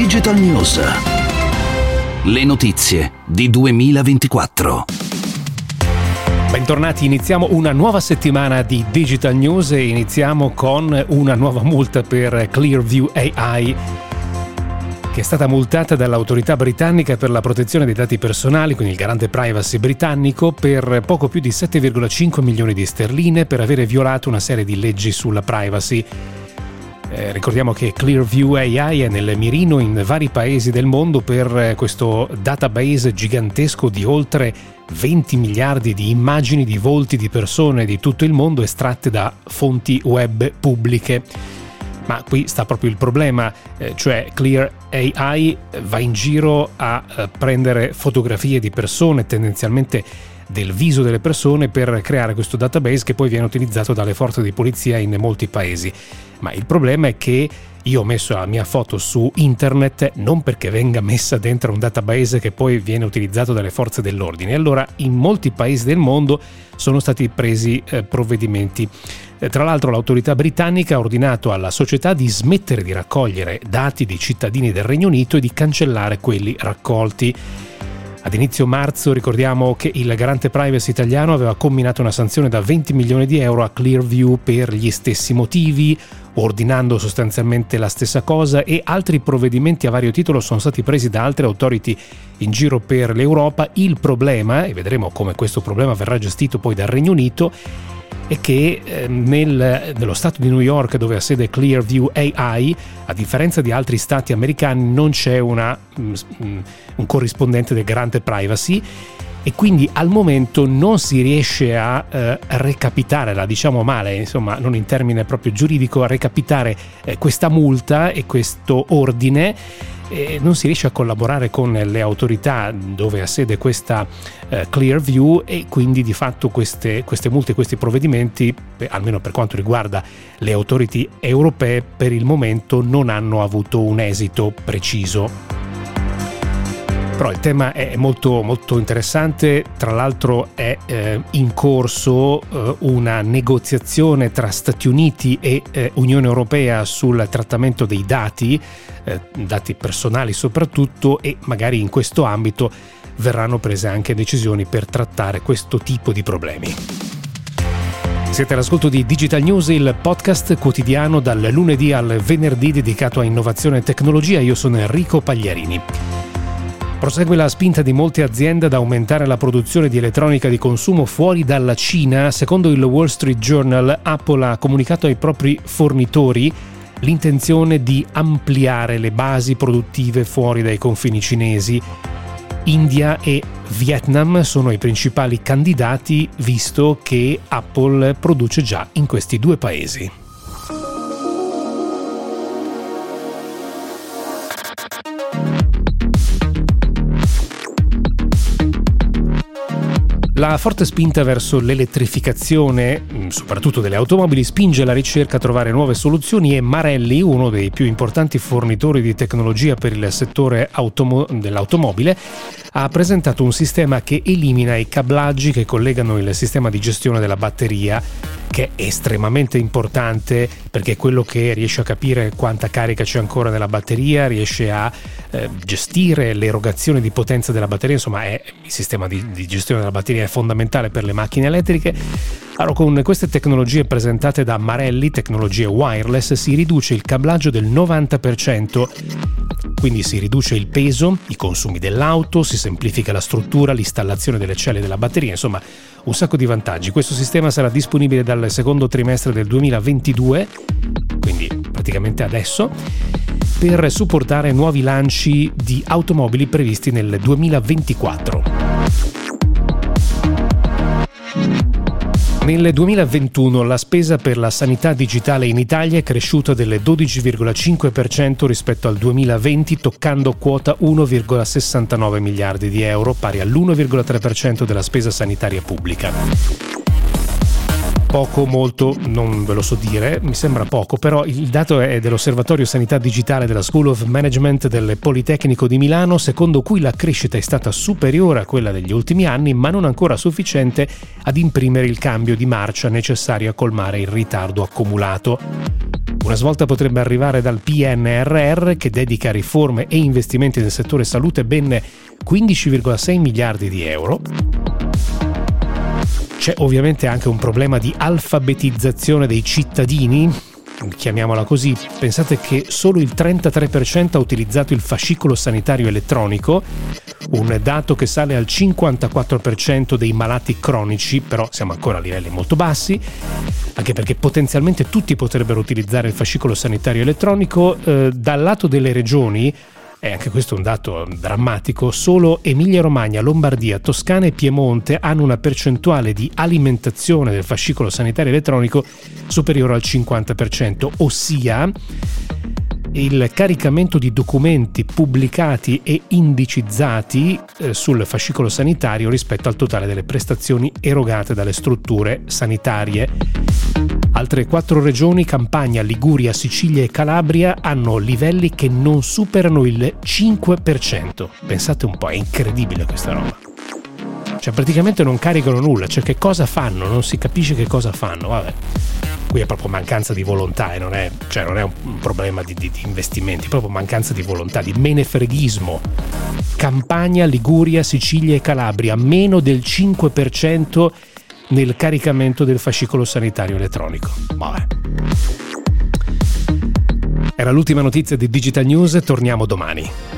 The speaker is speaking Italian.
Digital News. Le notizie di 2024. Bentornati, iniziamo una nuova settimana di Digital News e iniziamo con una nuova multa per Clearview AI che è stata multata dall'autorità britannica per la protezione dei dati personali, quindi il garante privacy britannico, per poco più di 7,5 milioni di sterline per avere violato una serie di leggi sulla privacy. Eh, ricordiamo che Clearview AI è nel mirino in vari paesi del mondo per questo database gigantesco di oltre 20 miliardi di immagini di volti di persone di tutto il mondo estratte da fonti web pubbliche. Ma qui sta proprio il problema, eh, cioè Clear AI va in giro a eh, prendere fotografie di persone, tendenzialmente del viso delle persone, per creare questo database che poi viene utilizzato dalle forze di polizia in molti paesi. Ma il problema è che io ho messo la mia foto su internet non perché venga messa dentro un database che poi viene utilizzato dalle forze dell'ordine. Allora in molti paesi del mondo sono stati presi eh, provvedimenti. Eh, tra l'altro l'autorità britannica ha ordinato alla società di smettere di raccogliere dati dei cittadini del Regno Unito e di cancellare quelli raccolti. Ad inizio marzo ricordiamo che il garante privacy italiano aveva comminato una sanzione da 20 milioni di euro a Clearview per gli stessi motivi, ordinando sostanzialmente la stessa cosa e altri provvedimenti a vario titolo sono stati presi da altre autority in giro per l'Europa. Il problema, e vedremo come questo problema verrà gestito poi dal Regno Unito, è che eh, nel, nello stato di New York dove ha sede Clearview AI, a differenza di altri stati americani, non c'è una, mm, mm, un corrispondente del garante privacy e quindi al momento non si riesce a eh, recapitare, la diciamo male, insomma non in termine proprio giuridico, a recapitare eh, questa multa e questo ordine e non si riesce a collaborare con le autorità dove ha sede questa eh, Clearview e quindi di fatto queste, queste multe, questi provvedimenti, almeno per quanto riguarda le autority europee, per il momento non hanno avuto un esito preciso. Però il tema è molto, molto interessante, tra l'altro è eh, in corso eh, una negoziazione tra Stati Uniti e eh, Unione Europea sul trattamento dei dati, eh, dati personali soprattutto, e magari in questo ambito verranno prese anche decisioni per trattare questo tipo di problemi. Siete all'ascolto di Digital News, il podcast quotidiano dal lunedì al venerdì dedicato a innovazione e tecnologia. Io sono Enrico Pagliarini. Prosegue la spinta di molte aziende ad aumentare la produzione di elettronica di consumo fuori dalla Cina. Secondo il Wall Street Journal, Apple ha comunicato ai propri fornitori l'intenzione di ampliare le basi produttive fuori dai confini cinesi. India e Vietnam sono i principali candidati visto che Apple produce già in questi due paesi. La forte spinta verso l'elettrificazione, mm, soprattutto delle automobili, spinge la ricerca a trovare nuove soluzioni e Marelli, uno dei più importanti fornitori di tecnologia per il settore automo- dell'automobile, ha presentato un sistema che elimina i cablaggi che collegano il sistema di gestione della batteria che è estremamente importante perché è quello che riesce a capire quanta carica c'è ancora nella batteria, riesce a eh, gestire l'erogazione di potenza della batteria, insomma è, il sistema di, di gestione della batteria è fondamentale per le macchine elettriche. Allora, con queste tecnologie presentate da Marelli, tecnologie wireless, si riduce il cablaggio del 90%, quindi si riduce il peso, i consumi dell'auto, si semplifica la struttura, l'installazione delle celle della batteria, insomma un sacco di vantaggi. Questo sistema sarà disponibile dal secondo trimestre del 2022, quindi praticamente adesso, per supportare nuovi lanci di automobili previsti nel 2024. Nel 2021 la spesa per la sanità digitale in Italia è cresciuta del 12,5% rispetto al 2020, toccando quota 1,69 miliardi di euro, pari all'1,3% della spesa sanitaria pubblica poco, molto, non ve lo so dire, mi sembra poco, però il dato è dell'Osservatorio Sanità Digitale della School of Management del Politecnico di Milano, secondo cui la crescita è stata superiore a quella degli ultimi anni, ma non ancora sufficiente ad imprimere il cambio di marcia necessario a colmare il ritardo accumulato. Una svolta potrebbe arrivare dal PNRR che dedica riforme e investimenti nel settore salute ben 15,6 miliardi di euro. C'è ovviamente anche un problema di alfabetizzazione dei cittadini, chiamiamola così, pensate che solo il 33% ha utilizzato il fascicolo sanitario elettronico, un dato che sale al 54% dei malati cronici, però siamo ancora a livelli molto bassi, anche perché potenzialmente tutti potrebbero utilizzare il fascicolo sanitario elettronico. Eh, dal lato delle regioni, e anche questo è un dato drammatico, solo Emilia-Romagna, Lombardia, Toscana e Piemonte hanno una percentuale di alimentazione del fascicolo sanitario elettronico superiore al 50%, ossia il caricamento di documenti pubblicati e indicizzati eh, sul fascicolo sanitario rispetto al totale delle prestazioni erogate dalle strutture sanitarie. Altre quattro regioni, Campania, Liguria, Sicilia e Calabria, hanno livelli che non superano il 5%. Pensate un po', è incredibile questa roba. Cioè praticamente non caricano nulla, cioè che cosa fanno? Non si capisce che cosa fanno, vabbè qui è proprio mancanza di volontà e non è, cioè non è un problema di, di, di investimenti, è proprio mancanza di volontà, di menefreghismo. Campania, Liguria, Sicilia e Calabria, meno del 5% nel caricamento del fascicolo sanitario elettronico. Vabbè. Era l'ultima notizia di Digital News, torniamo domani.